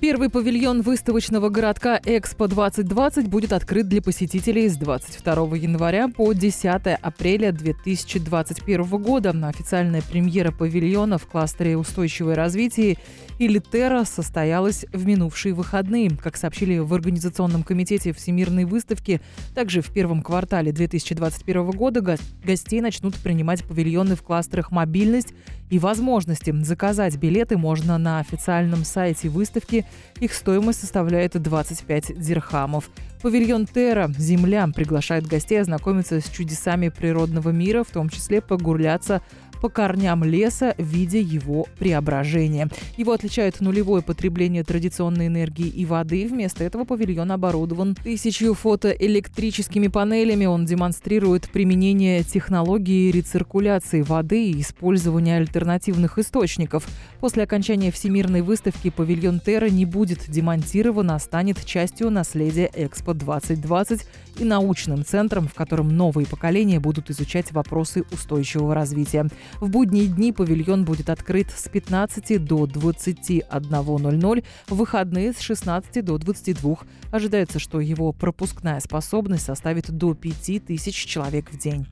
Первый павильон выставочного городка «Экспо-2020» будет открыт для посетителей с 22 января по 10 апреля 2021 года. Официальная премьера павильона в кластере «Устойчивое развитие» или «Терра» состоялась в минувшие выходные. Как сообщили в Организационном комитете Всемирной выставки, также в первом квартале 2021 года гостей начнут принимать павильоны в кластерах «Мобильность» и «Возможности». Заказать билеты можно на официальном сайте выставки их стоимость составляет 25 дирхамов. Павильон Терра «Земля» приглашает гостей ознакомиться с чудесами природного мира, в том числе погуляться по корням леса, видя его преображение. Его отличает нулевое потребление традиционной энергии и воды. Вместо этого павильон оборудован тысячью фотоэлектрическими панелями. Он демонстрирует применение технологии рециркуляции воды и использование альтернативных источников. После окончания Всемирной выставки павильон Терра не будет демонтирован, а станет частью наследия Экспо 2020 и научным центром, в котором новые поколения будут изучать вопросы устойчивого развития. В будние дни павильон будет открыт с 15 до 21.00, в выходные с 16 до 22. Ожидается, что его пропускная способность составит до 5000 человек в день.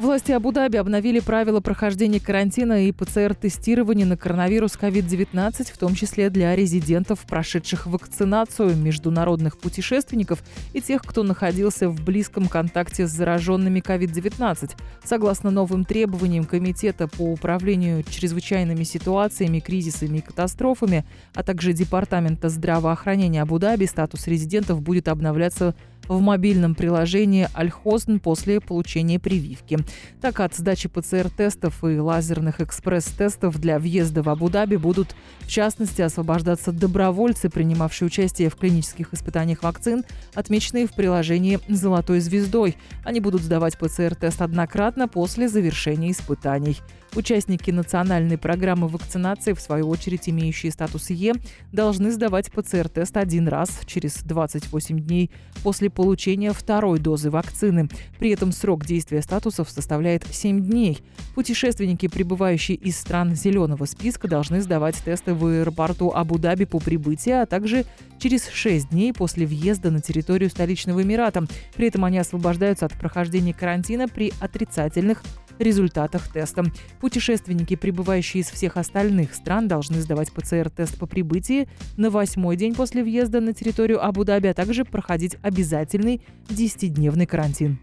Власти Абу-Даби обновили правила прохождения карантина и ПЦР-тестирования на коронавирус COVID-19, в том числе для резидентов, прошедших вакцинацию, международных путешественников и тех, кто находился в близком контакте с зараженными COVID-19. Согласно новым требованиям Комитета по управлению чрезвычайными ситуациями, кризисами и катастрофами, а также Департамента здравоохранения Абу-Даби, статус резидентов будет обновляться в мобильном приложении Альхозн после получения прививки. Так, от сдачи ПЦР-тестов и лазерных экспресс-тестов для въезда в Абу-Даби будут, в частности, освобождаться добровольцы, принимавшие участие в клинических испытаниях вакцин, отмеченные в приложении «Золотой звездой». Они будут сдавать ПЦР-тест однократно после завершения испытаний. Участники национальной программы вакцинации, в свою очередь имеющие статус Е, должны сдавать ПЦР-тест один раз через 28 дней после получения второй дозы вакцины. При этом срок действия статусов составляет 7 дней. Путешественники, прибывающие из стран зеленого списка, должны сдавать тесты в аэропорту Абу-Даби по прибытии, а также через 6 дней после въезда на территорию столичного Эмирата. При этом они освобождаются от прохождения карантина при отрицательных результатах теста. Путешественники, прибывающие из всех остальных стран, должны сдавать ПЦР-тест по прибытии на восьмой день после въезда на территорию Абу-Даби, а также проходить обязательный 10-дневный карантин.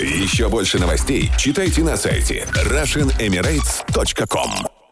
Еще больше новостей читайте на сайте RussianEmirates.com